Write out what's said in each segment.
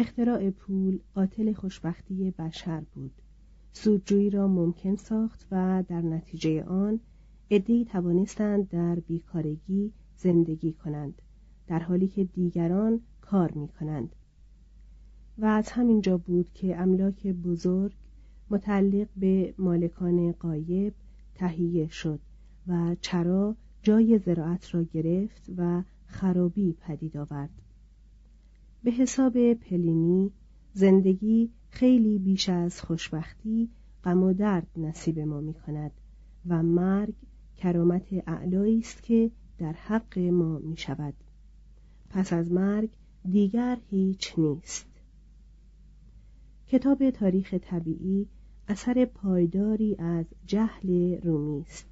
اختراع پول قاتل خوشبختی بشر بود. سودجویی را ممکن ساخت و در نتیجه آن عدهای توانستند در بیکارگی زندگی کنند در حالی که دیگران کار می کنند و از همینجا بود که املاک بزرگ متعلق به مالکان قایب تهیه شد و چرا جای زراعت را گرفت و خرابی پدید آورد. به حساب پلینی زندگی خیلی بیش از خوشبختی غم و درد نصیب ما می کند و مرگ کرامت اعلایی است که در حق ما می شود پس از مرگ دیگر هیچ نیست. کتاب تاریخ طبیعی اثر پایداری از جهل رومی است.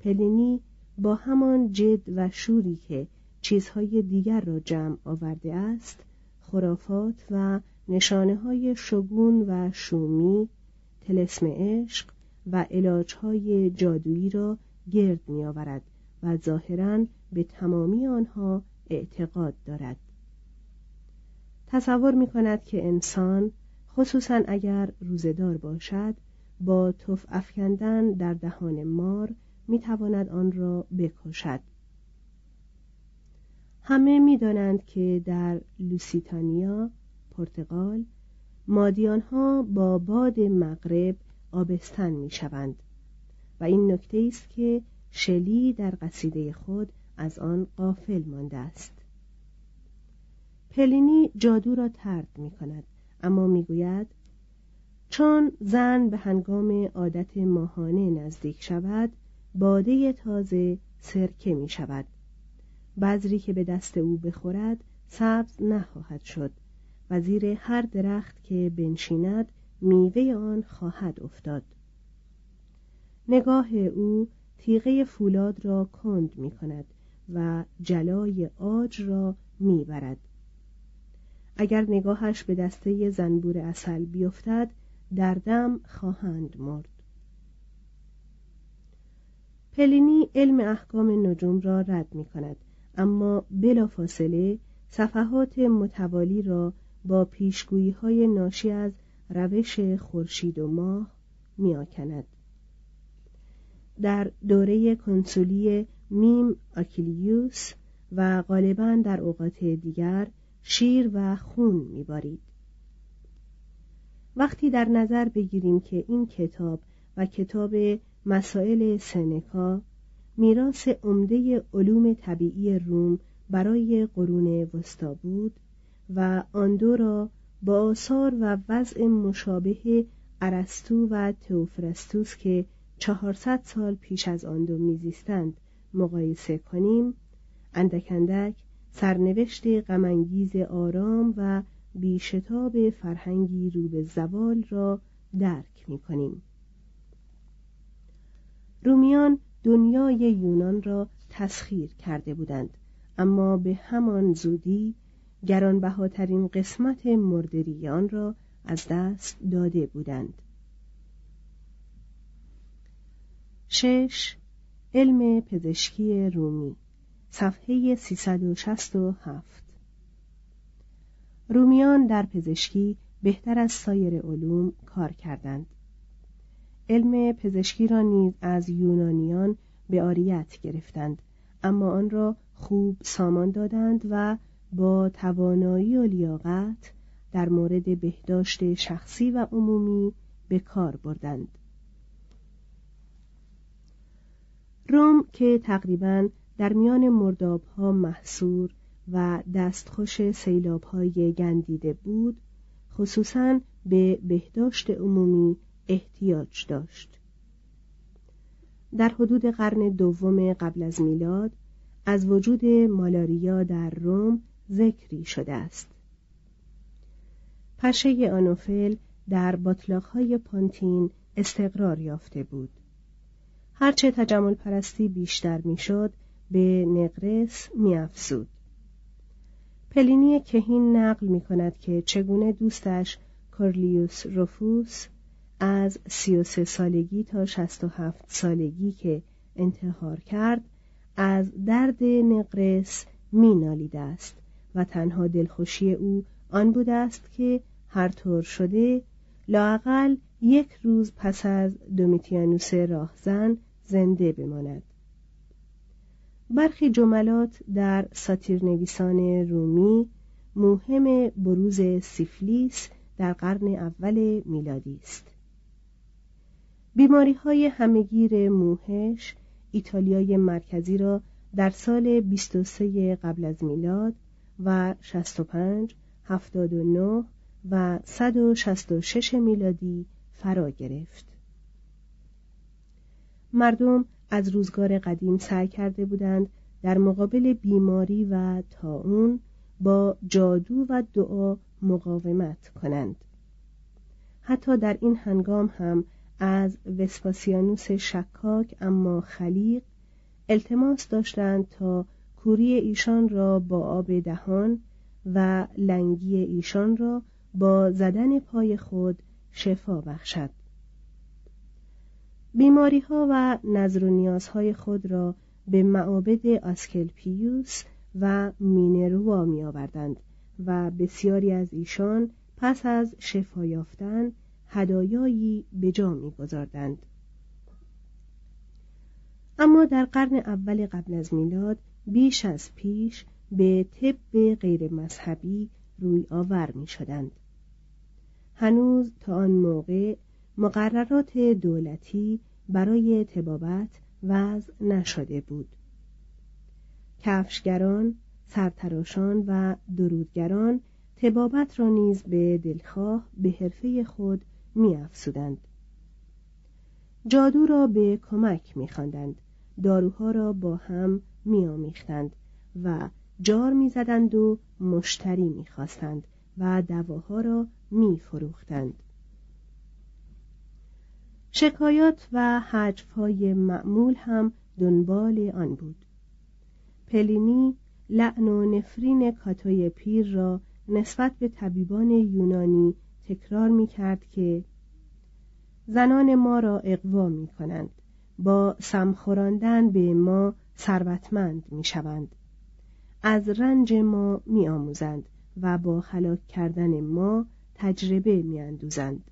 پلینی با همان جد و شوری که چیزهای دیگر را جمع آورده است خرافات و نشانه های شگون و شومی تلسم عشق و علاجهای جادویی را گرد می آورد و ظاهرا به تمامی آنها اعتقاد دارد. تصور می کند که انسان خصوصا اگر روزدار باشد با تف افکندن در دهان مار می تواند آن را بکشد. همه می‌دانند که در لوسیتانیا پرتغال مادیانها با باد مغرب آبستن می‌شوند و این نکته است که شلی در قصیده خود از آن قافل مانده است. پلینی جادو را ترد می کند اما می‌گوید چون زن به هنگام عادت ماهانه نزدیک شود باده تازه سرکه می شود بذری که به دست او بخورد سبز نخواهد شد. و زیر هر درخت که بنشیند میوه آن خواهد افتاد. نگاه او تیغه فولاد را کند می کند و جلای آج را می برد. اگر نگاهش به دسته زنبور اصل بیفتد در دم خواهند مرد. پلینی علم احکام نجوم را رد می کند. اما بلافاصله صفحات متوالی را با پیشگویی های ناشی از روش خورشید و ماه میآکند. در دوره کنسولی میم آکیلیوس و غالبا در اوقات دیگر شیر و خون میبارید. وقتی در نظر بگیریم که این کتاب و کتاب مسائل سنکا میراث عمده علوم طبیعی روم برای قرون وسطا بود و آن دو را با آثار و وضع مشابه ارسطو و توفرستوس که چهارصد سال پیش از آن دو میزیستند مقایسه کنیم اندک اندک سرنوشت غمانگیز آرام و بیشتاب فرهنگی رو به زوال را درک می کنیم. رومیان دنیای یونان را تسخیر کرده بودند. اما به همان زودی گرانبهاترین قسمت مردریان را از دست داده بودند. شش علم پزشکی رومی صفحه 367 رومیان در پزشکی بهتر از سایر علوم کار کردند. علم پزشکی را نیز از یونانیان به آریت گرفتند اما آن را خوب سامان دادند و با توانایی و لیاقت در مورد بهداشت شخصی و عمومی به کار بردند. روم که تقریبا در میان مرداب ها محصور و دستخوش سیلاب های گندیده بود خصوصا به بهداشت عمومی احتیاج داشت. در حدود قرن دوم قبل از میلاد از وجود مالاریا در روم ذکری شده است. پشه آنوفل در باطلاقهای پانتین استقرار یافته بود. هرچه تجمل پرستی بیشتر می‌شد به نقرس میافزود. پلینی کهین نقل می کند که چگونه دوستش کورلیوس روفوس از سی و سه سالگی تا شست و هفت سالگی که انتحار کرد از درد نقرس می نالیده است و تنها دلخوشی او آن بوده است که هر طور شده لاقل یک روز پس از دومیتیانوس راهزن زنده بماند. برخی جملات در ساتیر نویسان رومی مهم بروز سیفلیس در قرن اول میلادی است. بیماری های همگیر موهش ایتالیای مرکزی را در سال 23 قبل از میلاد و 65 79 و 166 میلادی فرا گرفت. مردم از روزگار قدیم سعی کرده بودند در مقابل بیماری و تاون با جادو و دعا مقاومت کنند. حتی در این هنگام هم از وسپاسیانوس شکاک اما خلیق التماس داشتند تا کوری ایشان را با آب دهان و لنگی ایشان را با زدن پای خود شفا بخشد. بیماری ها و نظر و نیازهای خود را به معابد آسکلپیوس و مینروا می آوردند و بسیاری از ایشان پس از شفا یافتن هدایایی به جا می گذاردند. اما در قرن اول قبل از میلاد بیش از پیش به طب غیر مذهبی روی آور می شدند. هنوز تا آن موقع مقررات دولتی برای تبابت وضع نشده بود کفشگران سرتراشان و درودگران تبابت را نیز به دلخواه به حرفه خود میافزودند. جادو را به کمک میخواندند. داروها را با هم میآمیختند و جار می‌زدند و مشتری می‌خواستند و دواها را میفروختند. شکایات و حجفهای معمول هم دنبال آن بود. پلینی لعن و نفرین کاتوی پیر را نسبت به طبیبان یونانی تکرار می کرد که زنان ما را اقوا می کنند با سمخوراندن به ما ثروتمند می شوند از رنج ما می آموزند و با خلاک کردن ما تجربه می اندوزند.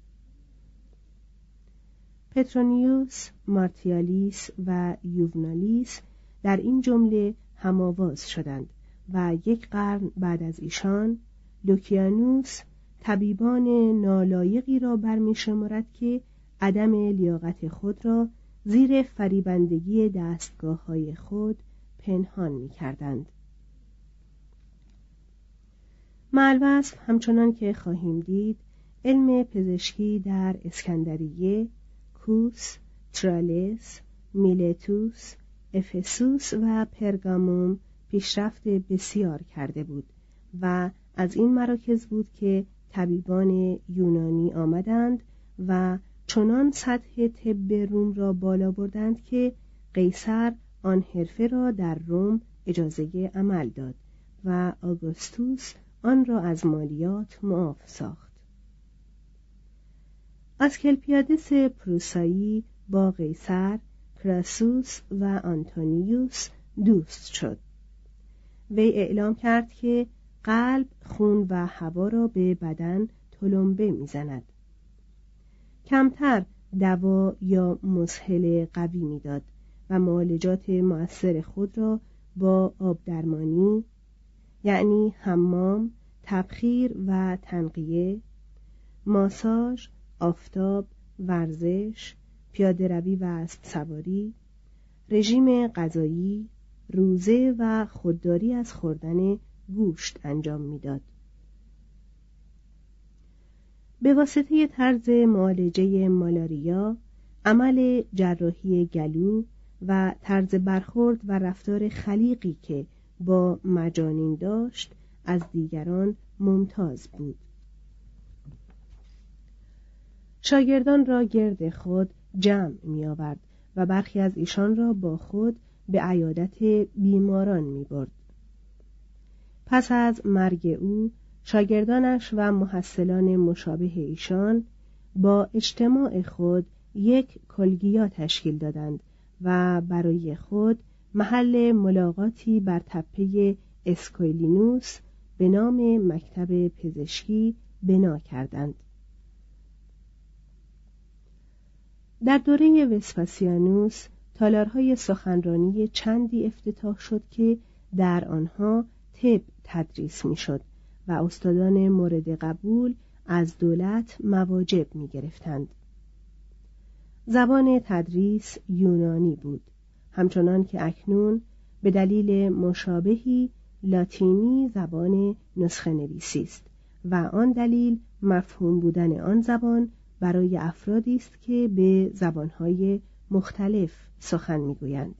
پترونیوس، مارتیالیس و یوونالیس در این جمله هماواز شدند و یک قرن بعد از ایشان لوکیانوس طبیبان نالایقی را برمیشمارد که عدم لیاقت خود را زیر فریبندگی دستگاه های خود پنهان می کردند. معلوصف همچنان که خواهیم دید علم پزشکی در اسکندریه کوس، ترالس، میلتوس، افسوس و پرگاموم پیشرفت بسیار کرده بود و از این مراکز بود که طبیبان یونانی آمدند و چنان سطح طب روم را بالا بردند که قیصر آن حرفه را در روم اجازه عمل داد و آگوستوس آن را از مالیات معاف ساخت. از کلپیادس پروسایی با قیصر کراسوس و آنتونیوس دوست شد. وی اعلام کرد که قلب خون و هوا را به بدن تلمبه می‌زند. کمتر دوا یا مسهل قوی می‌داد و معالجات مؤثر خود را با آب درمانی یعنی حمام تبخیر و تنقیه ماساژ آفتاب ورزش پیاده روی و اسب سواری رژیم غذایی روزه و خودداری از خوردن گوشت انجام می‌داد به واسطه طرز معالجه مالاریا عمل جراحی گلو و طرز برخورد و رفتار خلیقی که با مجانین داشت از دیگران ممتاز بود شاگردان را گرد خود جمع می آورد و برخی از ایشان را با خود به عیادت بیماران می برد. پس از مرگ او شاگردانش و محصلان مشابه ایشان با اجتماع خود یک کلگیا تشکیل دادند و برای خود محل ملاقاتی بر تپه اسکویلینوس به نام مکتب پزشکی بنا کردند. در دوره وسپاسیانوس تالارهای سخنرانی چندی افتتاح شد که در آنها طب تدریس می‌شد و استادان مورد قبول از دولت مواجب می گرفتند. زبان تدریس یونانی بود همچنان که اکنون به دلیل مشابهی لاتینی زبان نسخه نویسی است و آن دلیل مفهوم بودن آن زبان برای افرادی است که به زبانهای مختلف سخن می‌گویند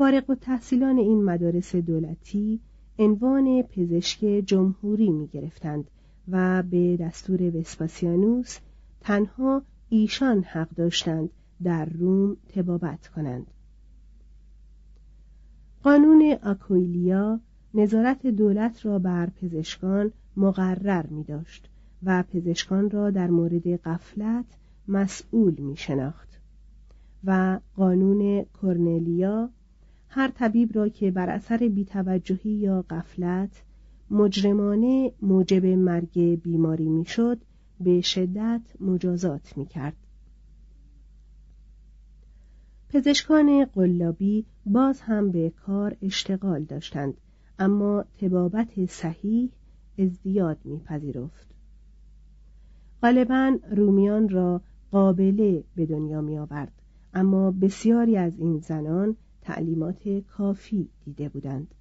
فارغ و تحصیلان این مدارس دولتی عنوان پزشک جمهوری می گرفتند و به دستور وسپاسیانوس تنها ایشان حق داشتند در روم تبابت کنند. قانون آکویلیا نظارت دولت را بر پزشکان مقرر می داشت و پزشکان را در مورد قفلت مسئول می شناخت و قانون کرنلیا هر طبیب را که بر اثر بیتوجهی یا قفلت مجرمانه موجب مرگ بیماری می‌شد به شدت مجازات می کرد. پزشکان قلابی باز هم به کار اشتغال داشتند اما تبابت صحیح ازدیاد میپذیرفت غالبا رومیان را قابله به دنیا می آورد اما بسیاری از این زنان تعلیمات کافی دیده بودند.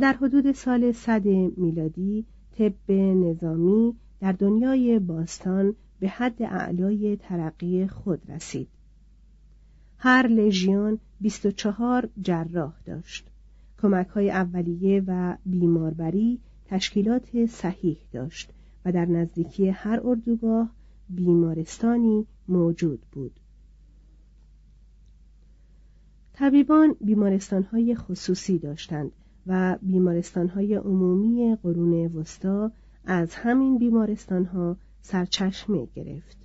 در حدود سال صد میلادی طب نظامی در دنیای باستان به حد اعلای ترقی خود رسید. هر لژیون 24 جراح داشت. کمک های اولیه و بیماربری تشکیلات صحیح داشت و در نزدیکی هر اردوگاه بیمارستانی موجود بود. طبیبان بیمارستانهای خصوصی داشتند و بیمارستانهای عمومی قرون وسطا از همین بیمارستانها سرچشمه گرفت.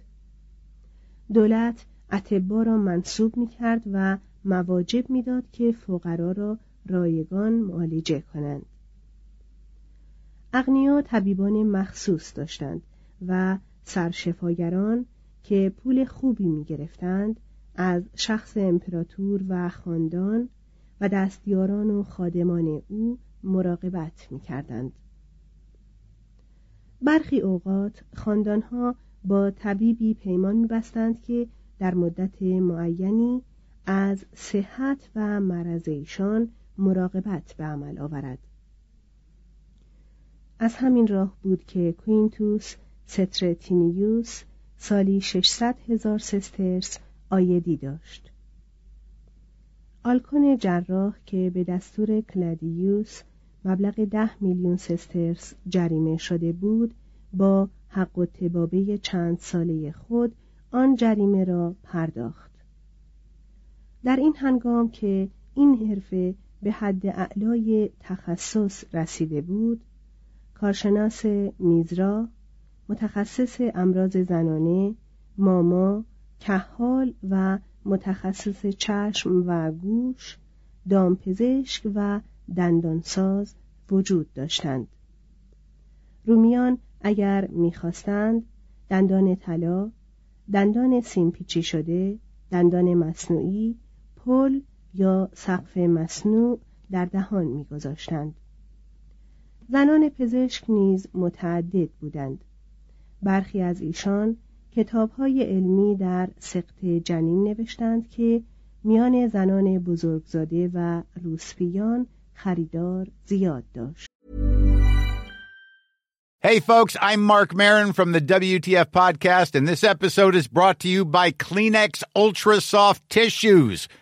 دولت اتبا را منصوب می کرد و مواجب می‌داد که فقرا را رایگان معالجه کنند. اغنیا طبیبان مخصوص داشتند و سرشفاگران که پول خوبی می گرفتند از شخص امپراتور و خاندان و دستیاران و خادمان او مراقبت می کردند. برخی اوقات خاندانها با طبیبی پیمان می بستند که در مدت معینی از صحت و مرض ایشان مراقبت به عمل آورد از همین راه بود که کوینتوس سترتینیوس سالی 600 هزار سسترس عایدی داشت. آلکون جراح که به دستور کلادیوس مبلغ ده میلیون سسترس جریمه شده بود با حق و تبابه چند ساله خود آن جریمه را پرداخت. در این هنگام که این حرفه به حد اعلای تخصص رسیده بود کارشناس میزرا متخصص امراض زنانه ماما کهال و متخصص چشم و گوش دامپزشک و دندانساز وجود داشتند. رومیان اگر می‌خواستند دندان طلا دندان سیمپیچی شده دندان مصنوعی پل یا سقف مصنوع در دهان میگذاشتند. زنان پزشک نیز متعدد بودند. برخی از ایشان کتابهای علمی در سقط جنین نوشتند که میان زنان بزرگزاده و روسپیان خریدار زیاد داشت Hey folks, I'm Mark Marin from the WTF podcast and this episode is brought to you by Kleenex Ultra Soft Tissues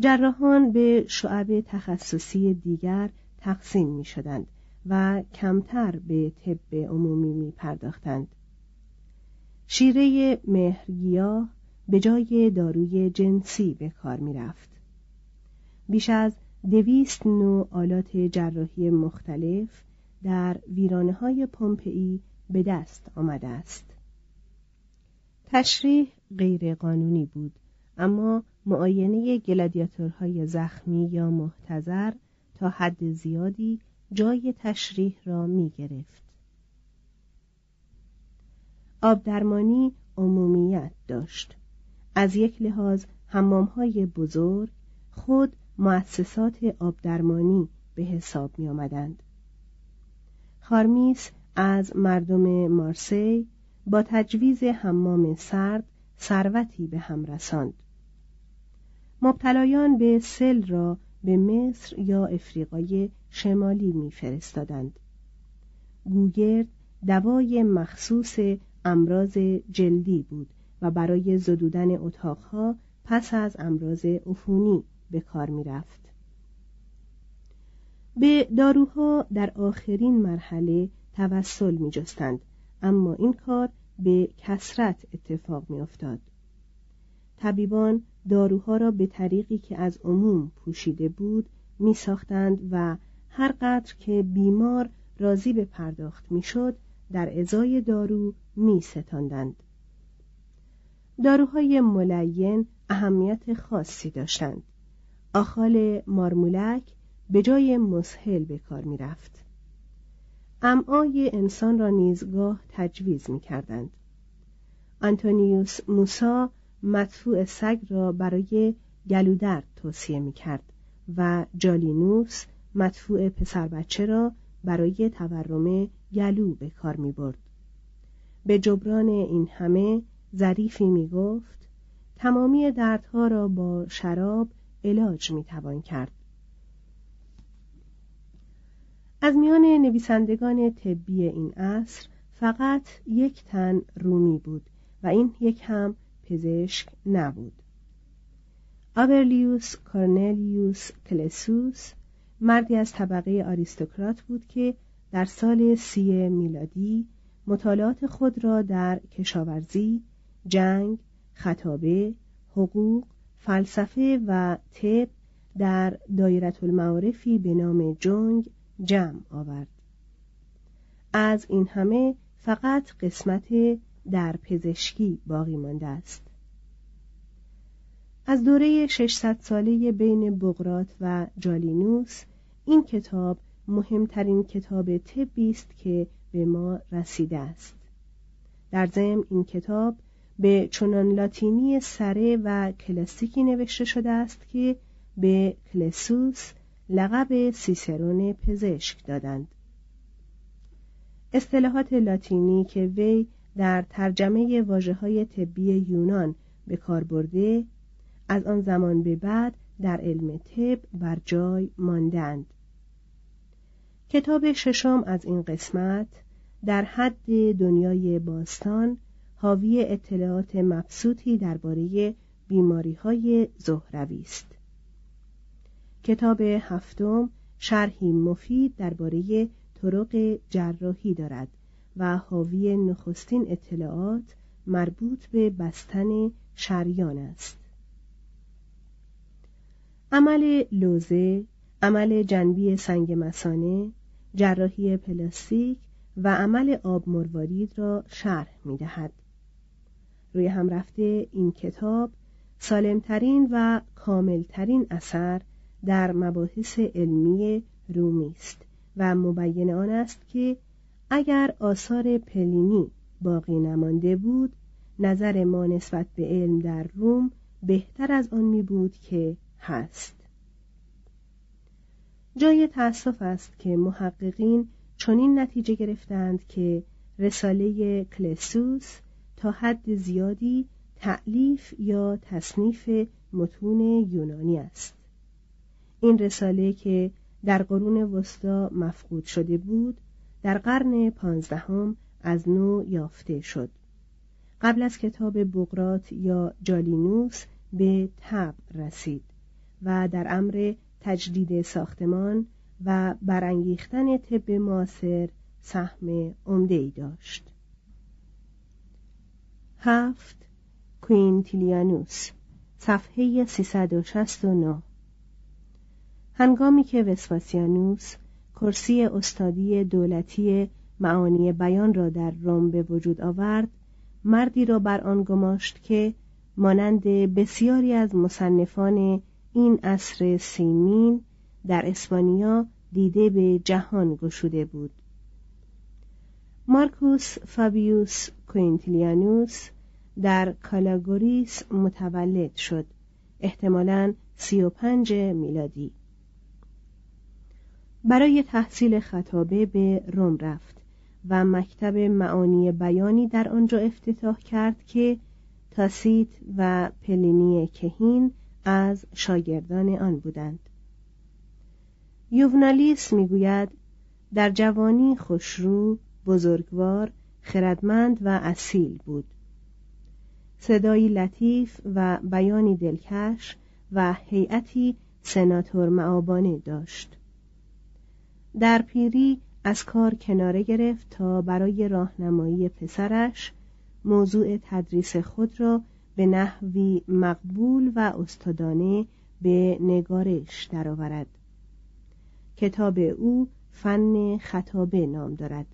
جراحان به شعب تخصصی دیگر تقسیم می شدند و کمتر به طب عمومی می پرداختند. شیره مهرگیاه به جای داروی جنسی به کار می رفت. بیش از دویست نوع آلات جراحی مختلف در ویرانه های پومپئی به دست آمده است. تشریح غیرقانونی بود اما معاینه گلادیاتورهای زخمی یا محتظر تا حد زیادی جای تشریح را می گرفت. آبدرمانی عمومیت داشت از یک لحاظ حمامهای بزرگ خود مؤسسات آبدرمانی به حساب می آمدند. خارمیس از مردم مارسی با تجویز حمام سرد ثروتی به هم رساند مبتلایان به سل را به مصر یا افریقای شمالی میفرستادند گوگرد دوای مخصوص امراض جلدی بود و برای زدودن اتاقها پس از امراض عفونی به کار می‌رفت به داروها در آخرین مرحله توسل می جستند اما این کار به کسرت اتفاق می افتاد. طبیبان داروها را به طریقی که از عموم پوشیده بود می ساختند و هر قدر که بیمار راضی به پرداخت می شد در ازای دارو می ستاندند. داروهای ملین اهمیت خاصی داشتند. آخال مارمولک به جای مسهل به کار می رفت. امعای انسان را نیزگاه تجویز می کردند. آنتونیوس موسا مدفوع سگ را برای گلودرد توصیه می کرد و جالینوس مدفوع پسر بچه را برای تورم گلو به کار می برد. به جبران این همه ظریفی می گفت تمامی دردها را با شراب علاج می توان کرد. از میان نویسندگان طبی این عصر فقط یک تن رومی بود و این یک هم پزشک نبود. آبرلیوس کارنلیوس کلسوس مردی از طبقه آریستوکرات بود که در سال سی میلادی مطالعات خود را در کشاورزی، جنگ، خطابه، حقوق، فلسفه و طب در دایرت المعارفی به نام جنگ جمع آورد. از این همه فقط قسمت در پزشکی باقی مانده است. از دوره 600 ساله بین بغرات و جالینوس این کتاب مهمترین کتاب طبی است که به ما رسیده است. در ضمن این کتاب به چنان لاتینی سره و کلاسیکی نوشته شده است که به کلسوس لقب سیسرون پزشک دادند. اصطلاحات لاتینی که وی در ترجمه واجه های طبی یونان به کار برده از آن زمان به بعد در علم طب بر جای ماندند. کتاب ششم از این قسمت در حد دنیای باستان حاوی اطلاعات مبسوطی درباره بیماری های زهروی است. کتاب هفتم شرحی مفید درباره طرق جراحی دارد. و حاوی نخستین اطلاعات مربوط به بستن شریان است عمل لوزه عمل جنبی سنگ مسانه جراحی پلاستیک و عمل آب مروارید را شرح می دهد. روی هم رفته این کتاب سالمترین و کاملترین اثر در مباحث علمی رومی است و مبین آن است که اگر آثار پلینی باقی نمانده بود نظر ما نسبت به علم در روم بهتر از آن می بود که هست. جای تأسف است که محققین چنین نتیجه گرفتند که رساله کلسوس تا حد زیادی تعلیف یا تصنیف متون یونانی است. این رساله که در قرون وسطا مفقود شده بود در قرن پانزدهم از نو یافته شد. قبل از کتاب بغرات یا جالینوس به تب رسید و در امر تجدید ساختمان و برانگیختن طب معاصر سهم عمده ای داشت. هفت. کوینتیلیانوس صفحه 369 هنگامی که وسپاسیانوس کرسی استادی دولتی معانی بیان را در روم به وجود آورد مردی را بر آن گماشت که مانند بسیاری از مصنفان این عصر سیمین در اسپانیا دیده به جهان گشوده بود. مارکوس فابیوس کوینتلیانوس در کالاگوریس متولد شد احتمالاً سی و پنج میلادی. برای تحصیل خطابه به روم رفت و مکتب معانی بیانی در آنجا افتتاح کرد که تاسیت و پلینی کهین از شاگردان آن بودند. یوونالیس می‌گوید در جوانی خوشرو بزرگوار خردمند و اصیل بود. صدایی لطیف و بیانی دلکش و هیئتی سناتور معابانه داشت. در پیری از کار کناره گرفت تا برای راهنمایی پسرش موضوع تدریس خود را به نحوی مقبول و استادانه به نگارش درآورد. کتاب او فن خطابه نام دارد.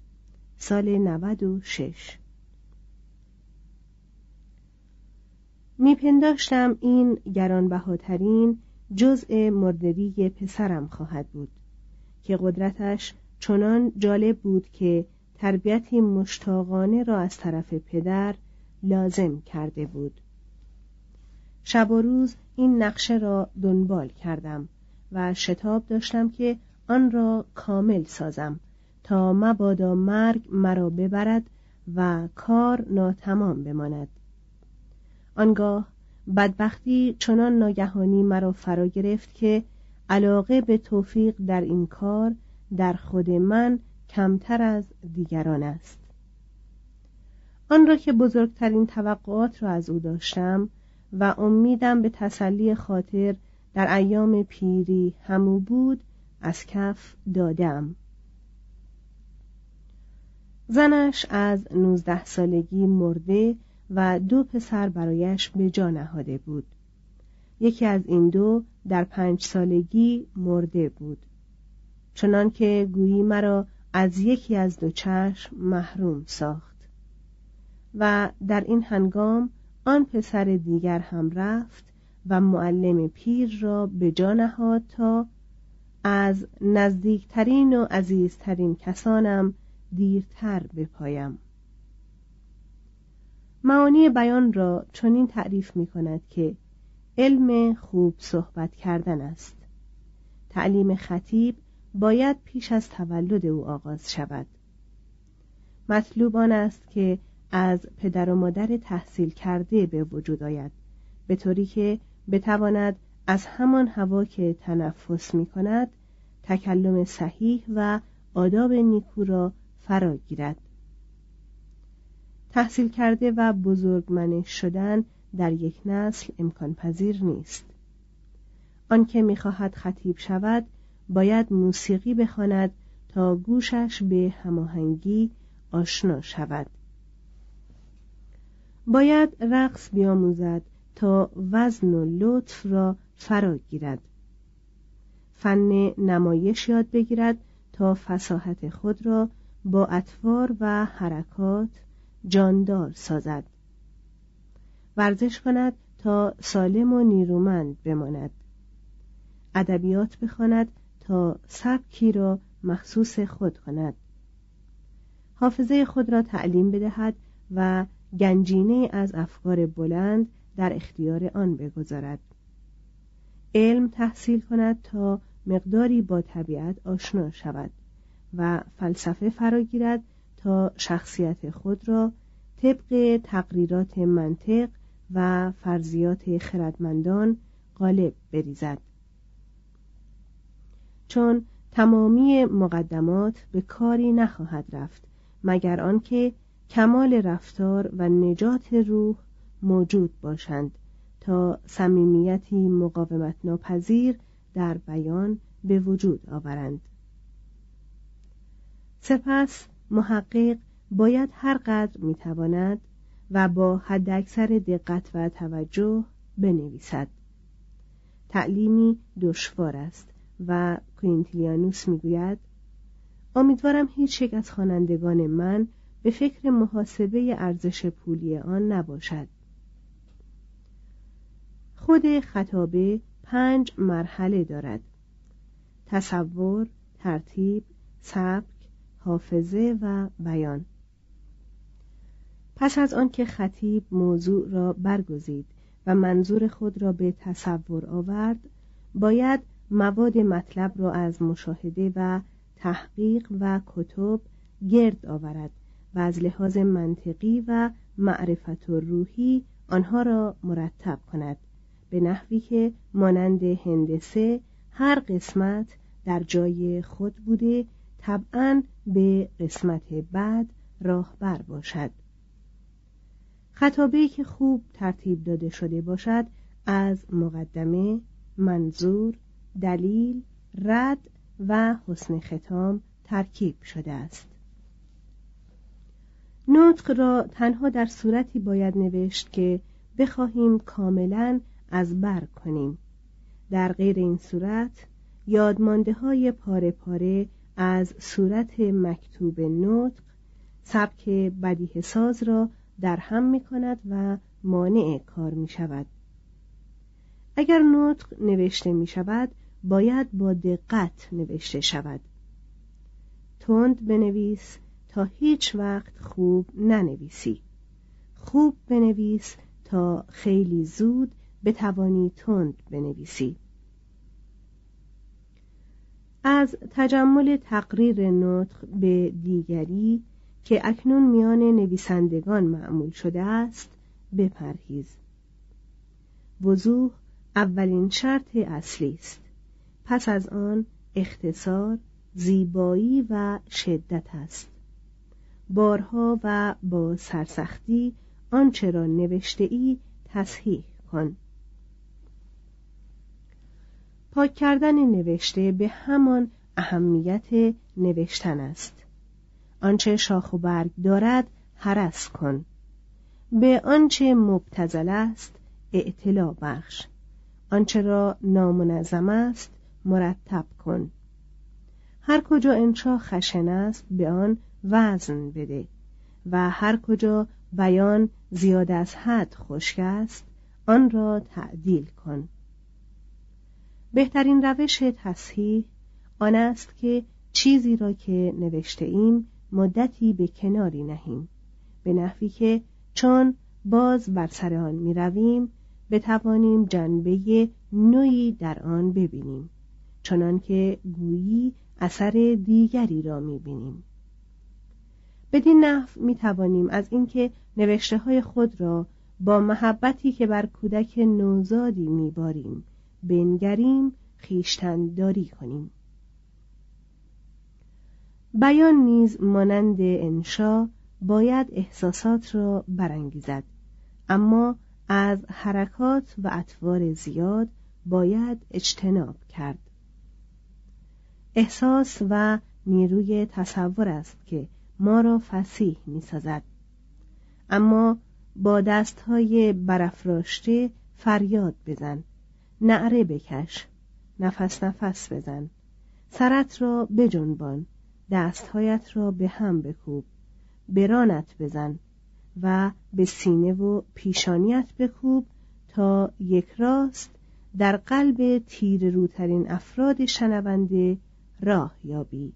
سال 96 میپنداشتم این گرانبهاترین جزء مردری پسرم خواهد بود. که قدرتش چنان جالب بود که تربیتی مشتاقانه را از طرف پدر لازم کرده بود. شب و روز این نقشه را دنبال کردم و شتاب داشتم که آن را کامل سازم تا مبادا مرگ مرا ببرد و کار ناتمام بماند. آنگاه بدبختی چنان ناگهانی مرا فرا گرفت که علاقه به توفیق در این کار در خود من کمتر از دیگران است. آن را که بزرگترین توقعات را از او داشتم و امیدم به تسلی خاطر در ایام پیری همو بود از کف دادم. زنش از نوزده سالگی مرده و دو پسر برایش به جا نهاده بود. یکی از این دو در پنج سالگی مرده بود. چنان که گویی مرا از یکی از دو چشم محروم ساخت. و در این هنگام آن پسر دیگر هم رفت و معلم پیر را به جا نهاد تا از نزدیکترین و عزیزترین کسانم دیرتر بپایم. معانی بیان را چنین تعریف می کند که علم خوب صحبت کردن است. تعلیم خطیب باید پیش از تولد او آغاز شود. مطلوب آن است که از پدر و مادر تحصیل کرده به وجود آید به طوری که بتواند از همان هوا که تنفس می کند تکلم صحیح و آداب نیکو را فرا گیرد. تحصیل کرده و بزرگمنش شدن در یک نسل امکان پذیر نیست. آنکه می‌خواهد خطیب شود باید موسیقی بخواند تا گوشش به هماهنگی آشنا شود. باید رقص بیاموزد تا وزن و لطف را فرا گیرد. فن نمایش یاد بگیرد تا فساحت خود را با اطوار و حرکات جاندار سازد. ورزش کند تا سالم و نیرومند بماند. ادبیات بخواند تا سبکی را مخصوص خود کند. حافظه خود را تعلیم بدهد و گنجینه از افکار بلند در اختیار آن بگذارد. علم تحصیل کند تا مقداری با طبیعت آشنا شود و فلسفه فراگیرد تا شخصیت خود را طبق تقریرات منطق و فرضیات خردمندان غالب بریزد. چون تمامی مقدمات به کاری نخواهد رفت مگر آنکه کمال رفتار و نجات روح موجود باشند تا صمیمیتی مقاومت ناپذیر در بیان به وجود آورند. سپس محقق باید هر قدر می‌تواند و با حداکثر دقت و توجه بنویسد. تعلیمی دشوار است و کوینتیلیانوس می‌گوید امیدوارم هیچ یک از خوانندگان من به فکر محاسبه ارزش پولی آن نباشد. خود خطابه پنج مرحله دارد تصور ترتیب سبک حافظه و بیان. پس از آنکه خطیب موضوع را برگزید و منظور خود را به تصور آورد باید مواد مطلب را از مشاهده و تحقیق و کتب گرد آورد و از لحاظ منطقی و معرفت و روحی آنها را مرتب کند به نحوی که مانند هندسه هر قسمت در جای خود بوده طبعا به قسمت بعد راهبر باشد. خطابه که خوب ترتیب داده شده باشد از مقدمه منظور دلیل رد و حسن ختام ترکیب شده است. نطق را تنها در صورتی باید نوشت که بخواهیم کاملا از بر کنیم. در غیر این صورت یادمانده های پاره پاره از صورت مکتوب نطق سبک بدیه ساز را در هم می کند و مانع کار می شود اگر نطق نوشته می شود باید با دقت نوشته شود. تند بنویس تا هیچ وقت خوب ننویسی. خوب بنویس تا خیلی زود بتوانی تند بنویسی. از تجمل تقریر نطق به دیگری که اکنون میان نویسندگان معمول شده است بپرهیز. وضوح اولین شرط اصلی است. پس از آن اختصار زیبایی و شدت است. بارها و با سرسختی آنچه را نوشته ای تصحیح کن. پاک کردن نوشته به همان اهمیت نوشتن است. آنچه شاخ و برگ دارد حرس کن. به آنچه مبتزل است اعتلا بخش. آنچه را نامنظم است مرتب کن. هر کجا انشا خشن است به آن وزن بده و هر کجا بیان زیاد از حد خشک است آن را تعدیل کن. بهترین روش تصحیح آن است که چیزی را که نوشته ایم مدتی به کناری نهیم. به نحوی که چون باز بر سر آن می رویم بتوانیم جنبه نوعی در آن ببینیم چنان که گویی اثر دیگری را می بینیم. بدین نحو می توانیم از اینکه نوشته های خود را با محبتی که بر کودک نوزادی میباریم بنگریم داری کنیم. بیان نیز مانند انشا باید احساسات را برانگیزد. اما از حرکات و اطوار زیاد باید اجتناب کرد. احساس و نیروی تصور است که ما را فسیح می سازد. اما با دستهای برافراشته فریاد بزن نعره بکش نفس نفس بزن سرت را بجنبان. دستهایت را به هم بکوب برانت بزن و به سینه و پیشانیت بکوب تا یک راست در قلب تیر روترین افراد شنونده راه یابی.